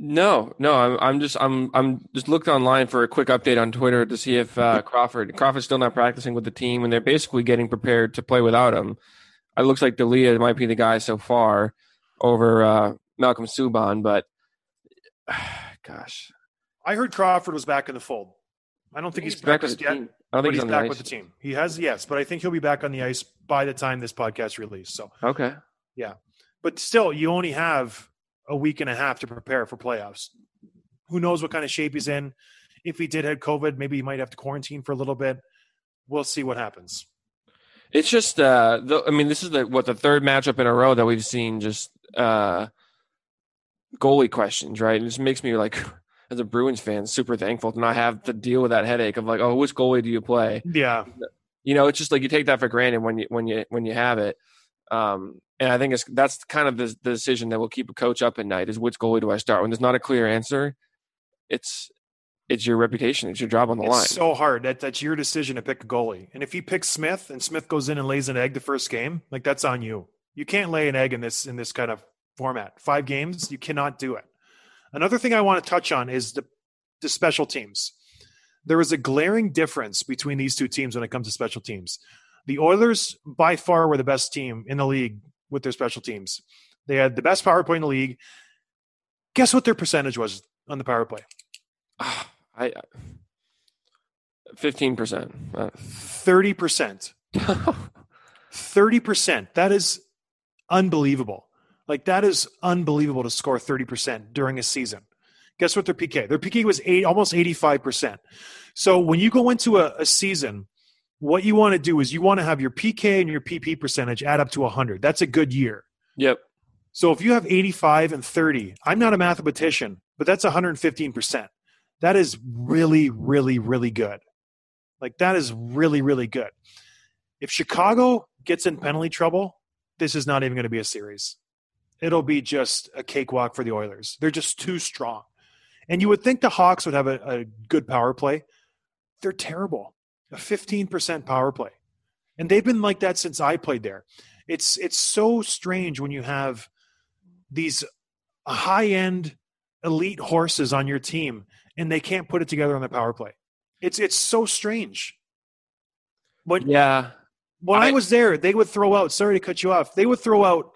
No, no, I'm, I'm just, I'm, I'm just looked online for a quick update on Twitter to see if uh, Crawford, Crawford's still not practicing with the team, and they're basically getting prepared to play without him. It looks like Delia might be the guy so far over uh, Malcolm Subban, but gosh, I heard Crawford was back in the fold. I don't think he's, back with the yet, team. I don't think he's he's back ice. with the team. He has yes, but I think he'll be back on the ice by the time this podcast released. So, Okay, yeah, but still, you only have a week and a half to prepare for playoffs. Who knows what kind of shape he's in? If he did have COVID, maybe he might have to quarantine for a little bit. We'll see what happens. it's just, uh, the, I mean, this is the what the third matchup in a row that we've seen just uh, goalie questions, right? It just makes me like, as a Bruins fan, super thankful to not have to deal with that headache of like, oh, which goalie do you play? Yeah, you know, it's just like you take that for granted when you when you when you have it. Um, and I think it's that's kind of the, the decision that will keep a coach up at night is which goalie do I start when there's not a clear answer. It's it's your reputation, it's your job on the it's line. so hard. That that's your decision to pick a goalie. And if you pick Smith and Smith goes in and lays an egg the first game, like that's on you. You can't lay an egg in this in this kind of format. Five games, you cannot do it. Another thing I want to touch on is the the special teams. There is a glaring difference between these two teams when it comes to special teams. The Oilers by far were the best team in the league with their special teams. They had the best power play in the league. Guess what their percentage was on the power play? Ah, I fifteen percent. Uh, Thirty percent. 30%. That is unbelievable. Like that is unbelievable to score 30% during a season. Guess what their PK? Their PK was eight, almost 85%. So when you go into a, a season, what you want to do is you want to have your PK and your PP percentage add up to 100. That's a good year. Yep. So if you have 85 and 30, I'm not a mathematician, but that's 115%. That is really, really, really good. Like that is really, really good. If Chicago gets in penalty trouble, this is not even going to be a series. It'll be just a cakewalk for the Oilers. They're just too strong. And you would think the Hawks would have a, a good power play. They're terrible. A 15% power play. And they've been like that since I played there. It's it's so strange when you have these high-end elite horses on your team and they can't put it together on the power play. It's it's so strange. When Yeah. when I, I- was there, they would throw out. Sorry to cut you off. They would throw out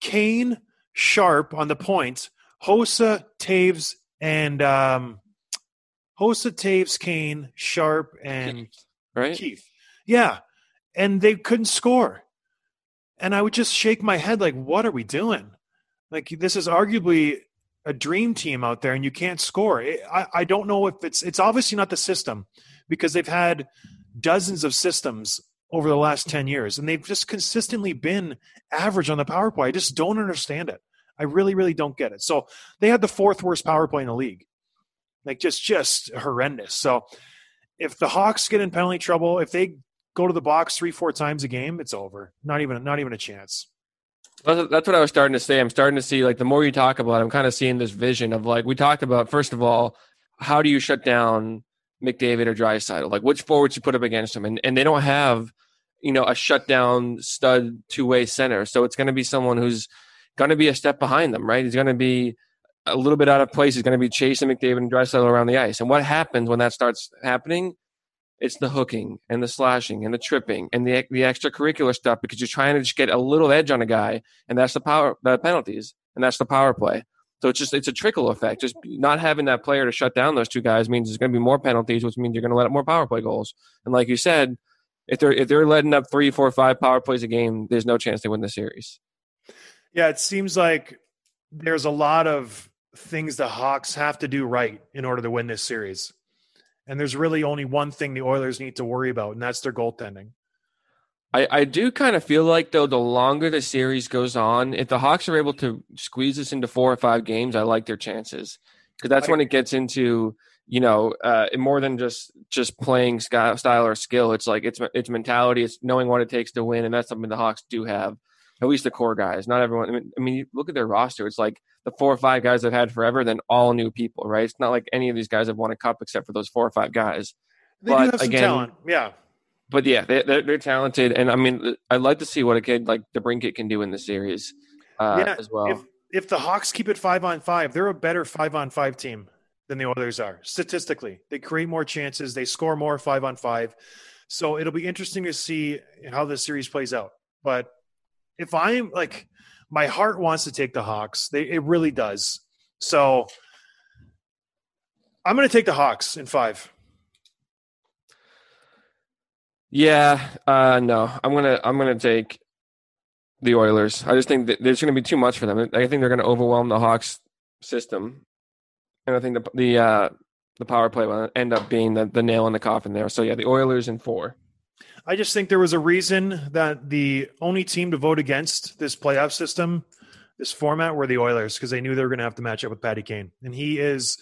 Kane, Sharp on the points, Hossa, Toews, and um, Hossa, Toews, Kane, Sharp, and Right. Keith. Yeah, and they couldn't score. And I would just shake my head like, "What are we doing? Like this is arguably a dream team out there, and you can't score." I, I don't know if it's it's obviously not the system because they've had dozens of systems over the last 10 years and they've just consistently been average on the power play. I just don't understand it. I really, really don't get it. So they had the fourth worst power play in the league. Like just just horrendous. So if the Hawks get in penalty trouble, if they go to the box three, four times a game, it's over. Not even not even a chance. That's that's what I was starting to say. I'm starting to see like the more you talk about, it, I'm kind of seeing this vision of like we talked about. First of all, how do you shut down McDavid or Draisaitl? Like which forwards you put up against him, and and they don't have you know a shutdown stud two way center, so it's going to be someone who's going to be a step behind them, right? He's going to be a little bit out of place. He's going to be chasing McDavid and Draisaitl around the ice. And what happens when that starts happening? It's the hooking and the slashing and the tripping and the the extracurricular stuff because you're trying to just get a little edge on a guy, and that's the power the penalties, and that's the power play. So it's just it's a trickle effect. Just not having that player to shut down those two guys means there's going to be more penalties, which means you're going to let up more power play goals. And like you said, if they're if they're letting up three, four, five power plays a game, there's no chance they win the series. Yeah, it seems like there's a lot of things the Hawks have to do right in order to win this series. And there's really only one thing the Oilers need to worry about, and that's their goaltending. I, I do kind of feel like though the longer the series goes on, if the Hawks are able to squeeze this into four or five games, I like their chances because that's when it gets into you know uh, more than just just playing style or skill. It's like it's it's mentality, it's knowing what it takes to win, and that's something the Hawks do have. At least the core guys, not everyone. I mean, I mean, look at their roster. It's like the four or five guys they've had forever, then all new people, right? It's not like any of these guys have won a cup except for those four or five guys. They But do have some again- talent. Yeah. But yeah, they, they're, they're talented, and I mean, I'd like to see what a kid like DeBrincat can do in the series uh, Yeah, as well. If if the Hawks keep it five on five, they're a better five on five team than the Oilers are statistically. They create more chances, they score more five on five. So it'll be interesting to see how this series plays out. But if I'm like, my heart wants to take the Hawks. They it really does. So I'm going to take the Hawks in five. Yeah, uh, no, I'm gonna I'm gonna take the Oilers. I just think that there's going to be too much for them. I think they're going to overwhelm the Hawks system, and I think the the uh, the power play will end up being the, the nail in the coffin there. So yeah, the Oilers in four. I just think there was a reason that the only team to vote against this playoff system, this format, were the Oilers because they knew they were going to have to match up with Patty Kane, and he is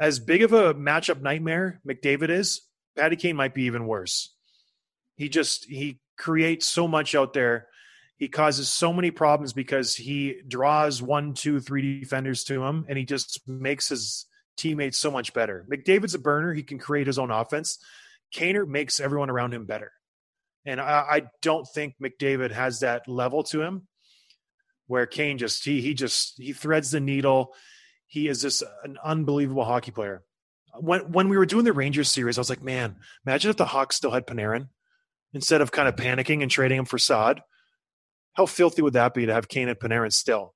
as big of a matchup nightmare. McDavid is. Patty Kane might be even worse. He just he creates so much out there. He causes so many problems because he draws one, two, three defenders to him, and he just makes his teammates so much better. McDavid's a burner; he can create his own offense. Kaner makes everyone around him better. And I, I don't think McDavid has that level to him where Kane just he he just he threads the needle. He is just an unbelievable hockey player. When when we were doing the Rangers series, I was like, man, imagine if the Hawks still had Panarin instead of kind of panicking and trading him for Saad. How filthy would that be to have Kane and Panarin still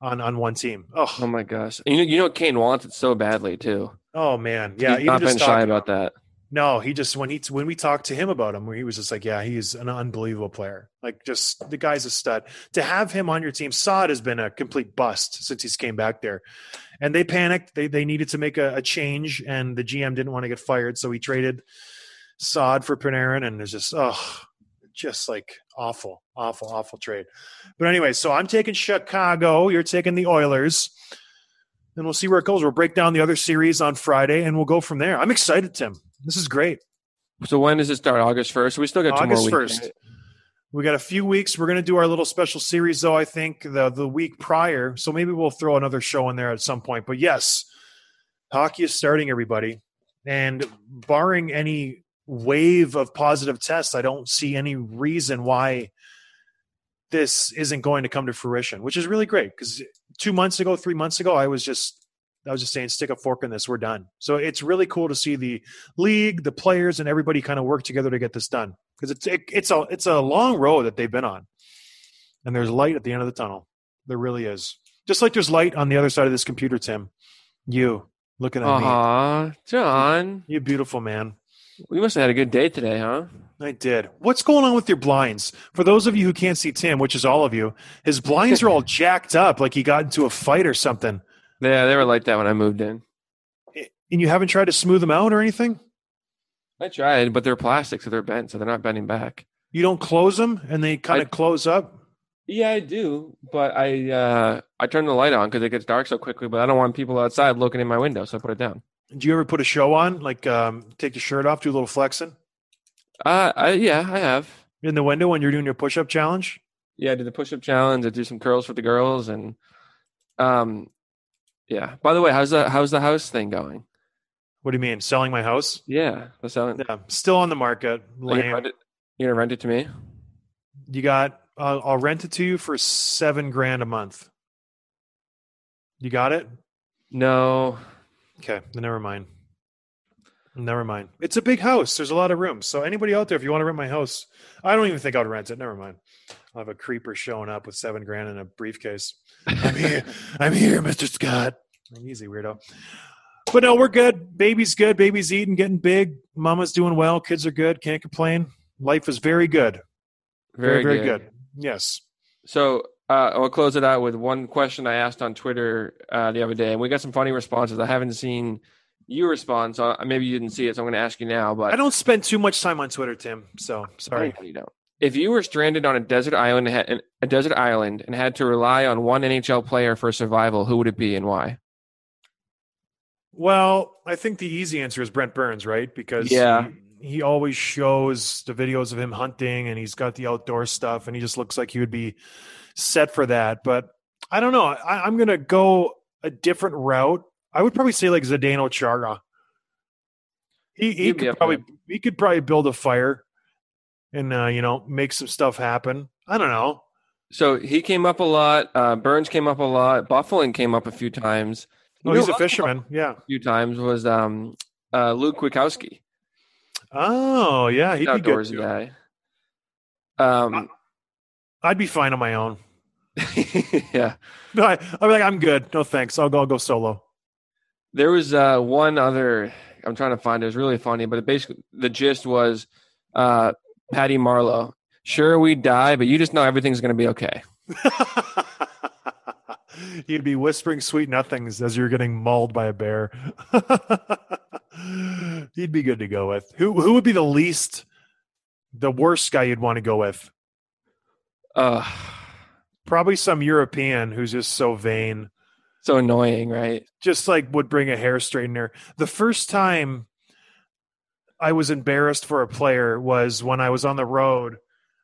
on on one team? Oh Oh, my gosh, you know, you know Kane wants it so badly too. oh man, yeah. He's not just been shy about that. No, he just when he when we talked to him about him, where he was just like, yeah, he's an unbelievable player. Like, just the guy's a stud. To have him on your team, Saad has been a complete bust since he's came back there, and they panicked. They they needed to make a, a change, and the GM didn't want to get fired, so he traded Saad for Panarin, and it's just oh, just like awful, awful, awful trade. But anyway, so I'm taking Chicago. You're taking the Oilers. And we'll see where it goes. We'll break down the other series on Friday, and we'll go from there. I'm excited, Tim. This is great. So when does it start? August first. We still got two August more 1st. We got a few weeks. We're going to do our little special series, though. I think the the week prior, so maybe we'll throw another show in there at some point. But yes, hockey is starting, everybody, and barring any wave of positive tests, I don't see any reason why this isn't going to come to fruition, which is really great. Because two months ago, three months ago, I was just I was just saying, stick a fork in this. We're done. So it's really cool to see the league, the players, and everybody kind of work together to get this done because it's it, it's a it's a long road that they've been on, and there's light at the end of the tunnel. There really is. Just like there's light on the other side of this computer, Tim. You looking at me, John, you beautiful man. We must have had a good day today, huh? I did. What's going on with your blinds? For those of you who can't see Tim, which is all of you, his blinds are all jacked up, like he got into a fight or something. Yeah, they were like that when I moved in. And you haven't tried to smooth them out or anything. I tried, but they're plastic, so they're bent, so they're not bending back. You don't close them, and they kind I- of close up. Yeah, I do, but I uh I turn the light on because it gets dark so quickly. But I don't want people outside looking in my window, so I put it down. Do you ever put a show on, like um, take your shirt off, do a little flexing Uh, I yeah, I have. in the window when you're doing your push-up challenge? Yeah, I did the push-up challenge. I do some curls for the girls, and um, yeah. By the way, how's the how's the house thing going? What do you mean, selling my house? Yeah, the selling. Yeah, still on the market. Are you gonna rent it? You gonna rent it to me? You got? Uh, I'll rent it to you for seven grand a month. You got it? No, Okay, then never mind. Never mind. It's a big house. There's a lot of rooms. So anybody out there, if you want to rent my house, I don't even think I'd rent it. Never mind. I'll have a creeper showing up with seven grand in a briefcase. I'm here. I'm here, Mr. Scott. Easy, weirdo. But no, we're good. Baby's good. Baby's eating, getting big. Mama's doing well. Kids are good. Can't complain. Life is very good. Very, very, good. Yes. So uh, I'll close it out with one question I asked on Twitter uh, the other day, and we got some funny responses. I haven't seen you respond, so maybe you didn't see it. So I'm going to ask you now. But I don't spend too much time on Twitter, Tim. So sorry. You don't. If you were stranded on a desert island, and had- a desert island, and had to rely on one NHL player for survival, who would it be and why? Well, I think the easy answer is Brent Burns, right? Because Yeah. he, he always shows the videos of him hunting and he's got the outdoor stuff and he just looks like he would be set for that. But I don't know. I, I'm going to go a different route. I would probably say like Zdeno Chara. He, he could probably there. he could probably build a fire and uh, you know make some stuff happen. I don't know. So he came up a lot. Uh, Burns came up a lot. Byfuglien came up a few times. You Oh, he's a else came up fisherman. Yeah. A few times was um, uh, Luke Kwiatkowski, Oh yeah, he'd be good. guy. Um, I'd be fine on my own. yeah. No, I, I'd be like, I'm good. No thanks. I'll go. I'll go solo. There was uh, one other. I'm trying to find it. It was really funny, but it basically the gist was uh, Patty Marleau. Sure, we die, but you just know everything's going to be okay. You'd be whispering sweet nothings as you're getting mauled by a bear. He'd be good to go with. Who who would be the least, the worst guy you'd want to go with? Uh, Probably some European who's just so vain, so annoying, right? just like would bring a hair straightener. The first time I was embarrassed for a player was when I was on the road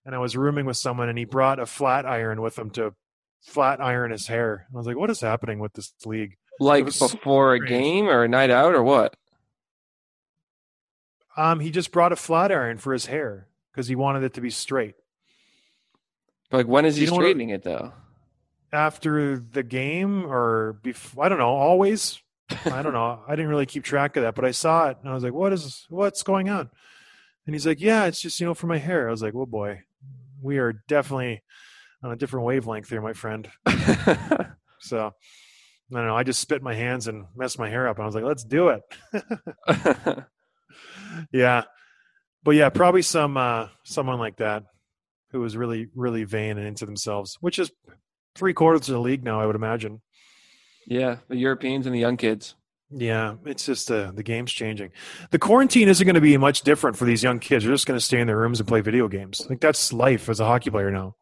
and I was rooming with someone and he brought a flat iron with him to flat iron his hair. I was like, what is happening with this league? Like was so before a game or a night out or what? Um, he just brought a flat iron for his hair because he wanted it to be straight. Like when is he You know straightening it though? After the game or before, I don't know, always. I don't know. I didn't really keep track of that, but I saw it and I was like, what is, what's going on? And he's like, yeah, it's just, you know, for my hair. I was like, oh boy, we are definitely on a different wavelength here, my friend. So I don't know. I just spit my hands and messed my hair up. And I was like, let's do it. yeah. But yeah, probably some, uh, someone like that who was really, really vain and into themselves, which is three quarters of the league now, I would imagine. yeah, the Europeans and the young kids. Yeah, it's just uh, the game's changing. The quarantine isn't going to be much different for these young kids. They're just going to stay in their rooms and play video games. Like that's life as a hockey player now.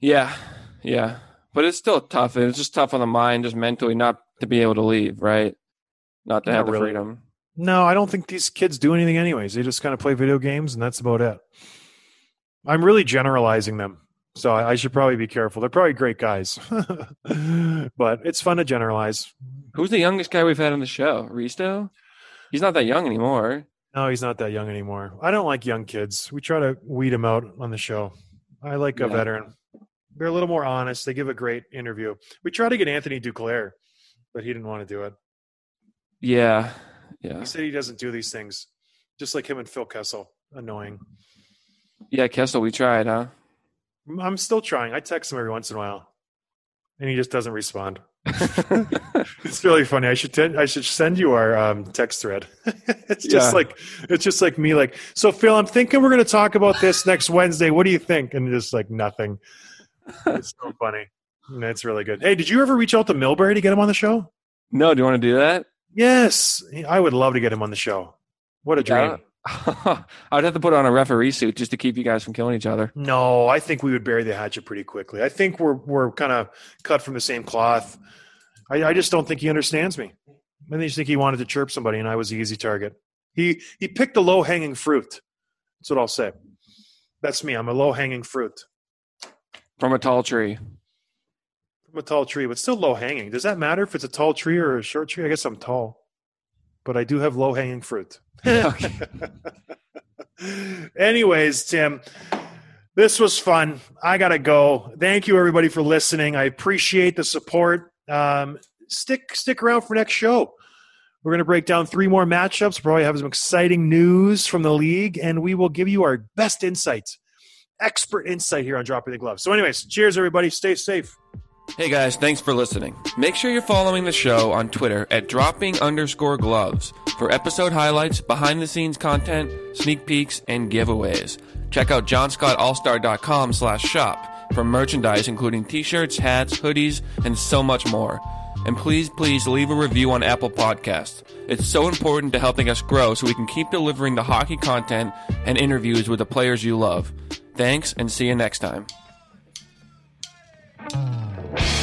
Yeah, yeah, but it's still tough. It's just tough on the mind, just mentally, not to be able to leave, right? Not to Not have the really. freedom. No, I don't think these kids do anything anyways. They just kind of play video games and that's about it. I'm really generalizing them. So I, I should probably be careful. They're probably great guys. but it's fun to generalize. Who's the youngest guy we've had on the show? Risto? He's not that young anymore. No, he's not that young anymore. I don't like young kids. We try to weed them out on the show. I like a veteran. They're a little more honest. They give a great interview. We tried to get Anthony Duclair, but he didn't want to do it. Yeah, yeah, He said he doesn't do these things, just like him and Phil Kessel. Annoying. yeah. Kessel, we tried, huh? I'm still trying. I text him every once in a while, and he just doesn't respond. It's really funny. I should t- I should send you our um, text thread. it's just Yeah. like it's just like me. Like, so Phil, I'm thinking we're going to talk about this next Wednesday. What do you think? And just like nothing. It's so funny. And It's really good. Hey, did you ever reach out to Milbury to get him on the show? no, do you want to do that? Yes, I would love to get him on the show. What a dream. Yeah. I'd have to put on a referee suit just to keep you guys from killing each other. No, I think we would bury the hatchet pretty quickly. I think we're we're kind of cut from the same cloth. I, I just don't think he understands me. I just think he wanted to chirp somebody, and I was the easy target. He he picked the low hanging fruit. That's what I'll say. That's me. I'm a low hanging fruit From a tall tree. From a tall tree, but still low hanging. Does that matter if it's a tall tree or a short tree? I guess I'm tall, but I do have low hanging fruit. Anyways, Tim, this was fun. I gotta go. Thank you everybody for listening. I appreciate the support. Um, stick stick around for next show. We're going to break down three more matchups. Probably have some exciting news from the league, and we will give you our best insights, expert insight here on Dropping the Gloves. So, anyways, cheers, everybody. Stay safe. Hey guys, thanks for listening. Make sure you're following the show on Twitter at dropping underscore gloves for episode highlights, behind the scenes content, sneak peeks, and giveaways. Check out johnscottallstar.com slash shop for merchandise including t-shirts, hats, hoodies, and so much more. And please, please leave a review on Apple Podcasts. It's so important to helping us grow so we can keep delivering the hockey content and interviews with the players you love. Thanks and see you next time. Bye.